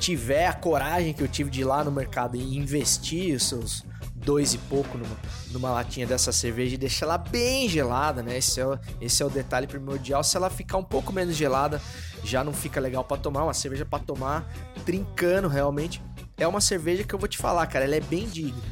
tiver a coragem que eu tive de ir lá no mercado e investir os seus dois e pouco numa, numa latinha dessa cerveja e deixar ela bem gelada, né? Esse é, o, esse é o detalhe primordial. Se ela ficar um pouco menos gelada, já não fica legal para tomar. Uma cerveja para tomar trincando realmente. É uma cerveja que eu vou te falar, cara, ela é bem digna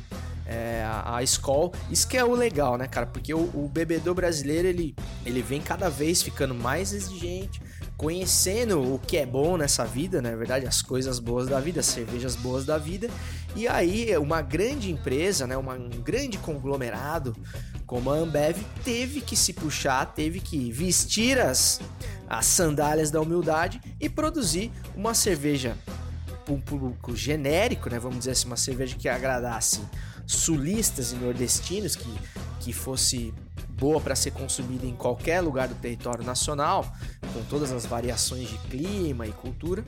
é, a, a. Isso que é o legal, né, cara? Porque o, o bebedor brasileiro, ele, ele vem cada vez ficando mais exigente, conhecendo o que é bom nessa vida, na né? verdade, as coisas boas da vida, as cervejas boas da vida. E aí, uma grande empresa, né, um grande conglomerado como a Ambev teve que se puxar, teve que vestir as, as sandálias da humildade e produzir uma cerveja um público genérico, né? Vamos dizer assim, uma cerveja que agradasse sulistas e nordestinos, que, que fosse boa para ser consumida em qualquer lugar do território nacional, com todas as variações de clima e cultura,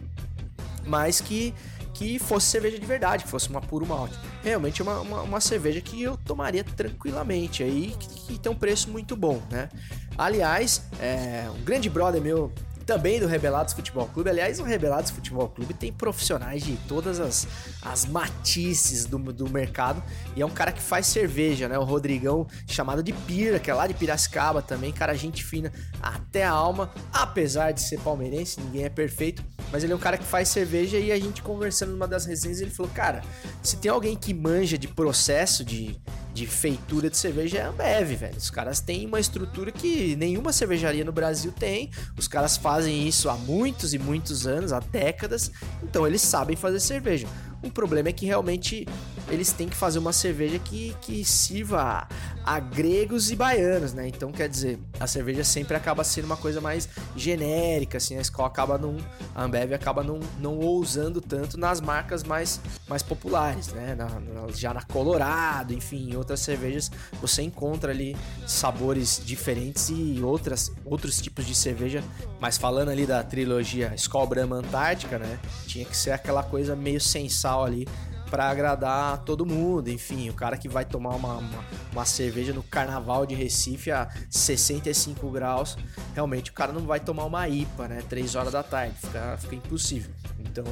mas que, que fosse cerveja de verdade, que fosse uma puro malte. Realmente é uma, uma, uma cerveja que eu tomaria tranquilamente, aí que, que, tem um preço muito bom, né? Aliás, é, um grande brother meu também do Rebelados Futebol Clube. Aliás, o Rebelados Futebol Clube tem profissionais de todas as, as matices do, do mercado e é um cara que faz cerveja, né? O Rodrigão, chamado de Pira, que é lá de Piracicaba também, cara, gente fina até a alma, apesar de ser palmeirense, ninguém é perfeito, mas ele é um cara que faz cerveja e a gente conversando numa das resenhas, ele falou: Cara, se tem alguém que manja de processo de de feitura de cerveja é a Ambev, velho. Os caras têm uma estrutura que nenhuma cervejaria no Brasil tem. Os caras fazem isso há muitos e muitos anos, há décadas. Então eles sabem fazer cerveja. O problema é que realmente eles têm que fazer uma cerveja que, que sirva a, a, gregos e baianos, né? Então, quer dizer, a cerveja sempre acaba sendo uma coisa mais genérica, assim, a escola acaba não. A Ambev acaba não, não ousando tanto nas marcas mais, mais populares, né? Na, na, já na Colorado, enfim, em outras cervejas você encontra ali sabores diferentes e outras, outros tipos de cerveja. Mas falando ali da trilogia Skol Brahma Antártica, né? Tinha que ser aquela coisa meio sensal ali para agradar todo mundo. Enfim, o cara que vai tomar uma, uma, uma, cerveja no carnaval de Recife a 65 graus, realmente o cara não vai tomar uma IPA, né? 3 horas da tarde, fica, fica impossível. Então,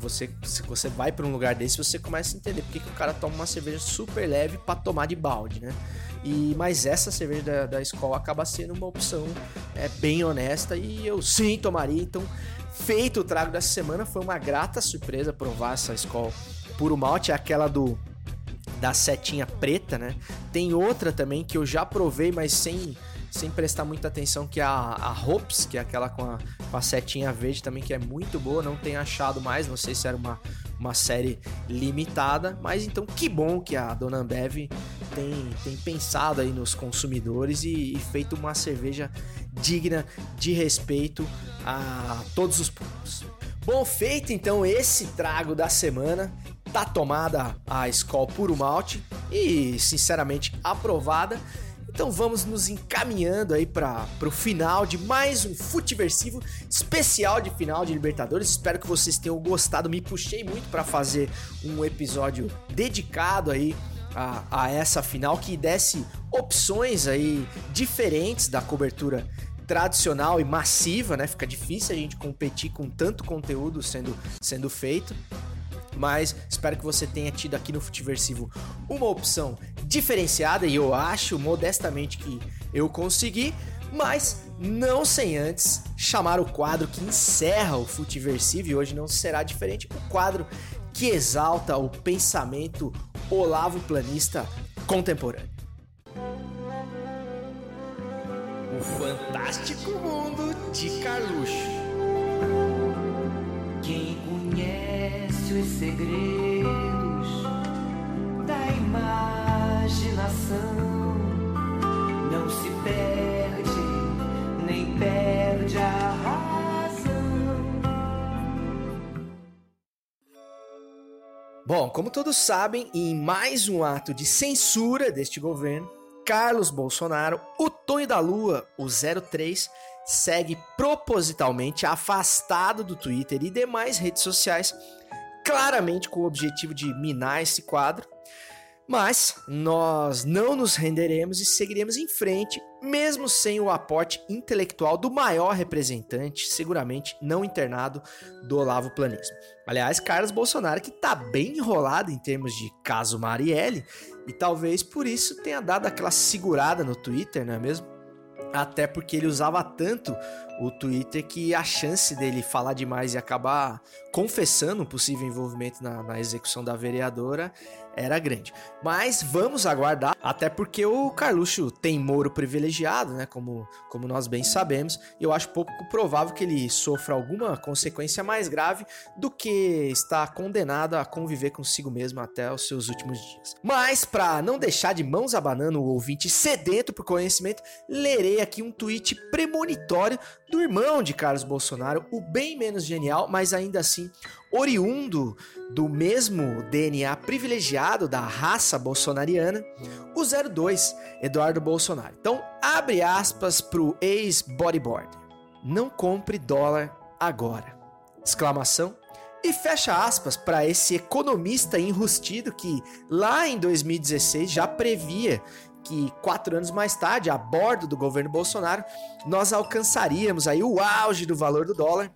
você, se você vai para um lugar desse, você começa a entender porque que o cara toma uma cerveja super leve para tomar de balde, né? E, mas essa cerveja da, da escola acaba sendo uma opção é, bem honesta e eu sim tomaria. Então, feito o trago dessa semana, foi uma grata surpresa provar essa escola puro malte é aquela do da setinha preta, né? Tem outra também que eu já provei, mas sem, sem prestar muita atenção, que é a, a Hops, que é aquela com a, com a setinha verde também, que é muito boa. Não tenho achado mais, não sei se era uma, uma série limitada, mas então que bom que a Dona Ambev tem, tem pensado aí nos consumidores e, e feito uma cerveja digna de respeito a todos os públicos. Bom, feito então esse trago da semana, tá tomada a Skol Puro Malte e sinceramente aprovada. Então vamos nos encaminhando aí para o final de mais um Futiversivo especial de final de Libertadores. Espero que vocês tenham gostado. Me puxei muito para fazer um episódio dedicado aí a, a essa final que desse opções aí diferentes da cobertura tradicional e massiva, né? Fica difícil a gente competir com tanto conteúdo sendo, sendo feito. Mas espero que você tenha tido aqui no Futiversivo uma opção diferenciada e eu acho modestamente que eu consegui, mas não sem antes chamar o quadro que encerra o Futiversivo e hoje não será diferente, o quadro que exalta o pensamento Olavo Planista contemporâneo. Fantástico mundo de Carluxo. Quem conhece os segredos da imaginação não se perde, nem perde a razão. Bom, como todos sabem, em mais um ato de censura deste governo, Carlos Bolsonaro, o Tonho da Lua, o 03, segue propositalmente afastado do Twitter e demais redes sociais, claramente com o objetivo de minar esse quadro. Mas nós não nos renderemos e seguiremos em frente, mesmo sem o aporte intelectual do maior representante, seguramente não internado, do Olavo Planismo. Aliás, Carlos Bolsonaro, que está bem enrolado em termos de caso Marielle, e talvez por isso tenha dado aquela segurada no Twitter, não é mesmo? Até porque ele usava tanto o Twitter que a chance dele falar demais e acabar confessando um possível envolvimento na, na execução da vereadora era grande. Mas vamos aguardar, até porque o Carluxo tem Moro privilegiado, né? Como, como nós bem sabemos, eu acho pouco provável que ele sofra alguma consequência mais grave do que estar condenado a conviver consigo mesmo até os seus últimos dias. Mas, para não deixar de mãos abanando o ouvinte sedento por conhecimento, lerei aqui um tweet premonitório do irmão de Carlos Bolsonaro, o bem menos genial, mas ainda assim oriundo do mesmo DNA privilegiado da raça bolsonariana, o 02, Eduardo Bolsonaro. Então, abre aspas pro ex-bodyboarder. Não compre dólar agora. Exclamação. E fecha aspas para esse economista enrustido que lá em 2016 já previa que quatro anos mais tarde, a bordo do governo Bolsonaro, nós alcançaríamos aí o auge do valor do dólar,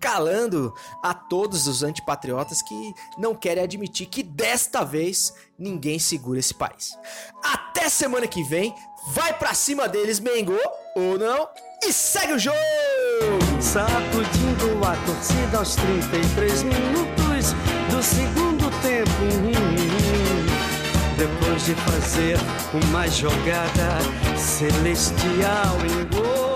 calando a todos os antipatriotas que não querem admitir que desta vez ninguém segura esse país. Até semana que vem, vai pra cima deles, Mengo, ou não, e segue o jogo! Sacudindo a torcida aos 33 minutos do segundo tempo. Depois de fazer uma jogada celestial em gol.